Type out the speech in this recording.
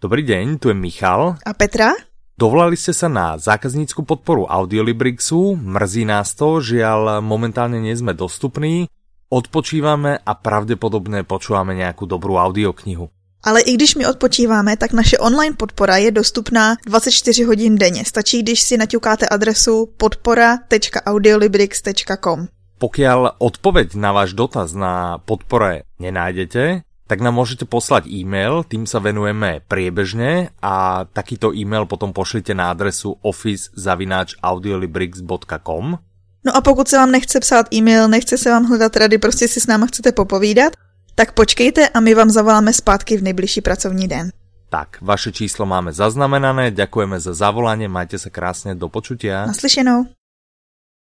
Dobrý deň, tu je Michal. A Petra? Dovolali ste sa na zákaznícku podporu Audiolibrixu, mrzí nás to, žiaľ momentálne nie sme dostupní, odpočívame a pravdepodobne počúvame nejakú dobrú audioknihu. Ale i když my odpočíváme, tak naše online podpora je dostupná 24 hodin denně. Stačí, když si naťukáte adresu podpora.audiolibrix.com. Pokiaľ odpoveď na váš dotaz na podpore nenájdete, tak nám môžete poslať e-mail, tým sa venujeme priebežne a takýto e-mail potom pošlite na adresu office.audiolibrix.com No a pokud se vám nechce psát e-mail, nechce se vám hledat rady, prostě si s náma chcete popovídat, tak počkejte a my vám zavoláme zpátky v nejbližší pracovní den. Tak, vaše číslo máme zaznamenané, ďakujeme za zavolanie, majte sa krásne, do počutia. Naslyšenou.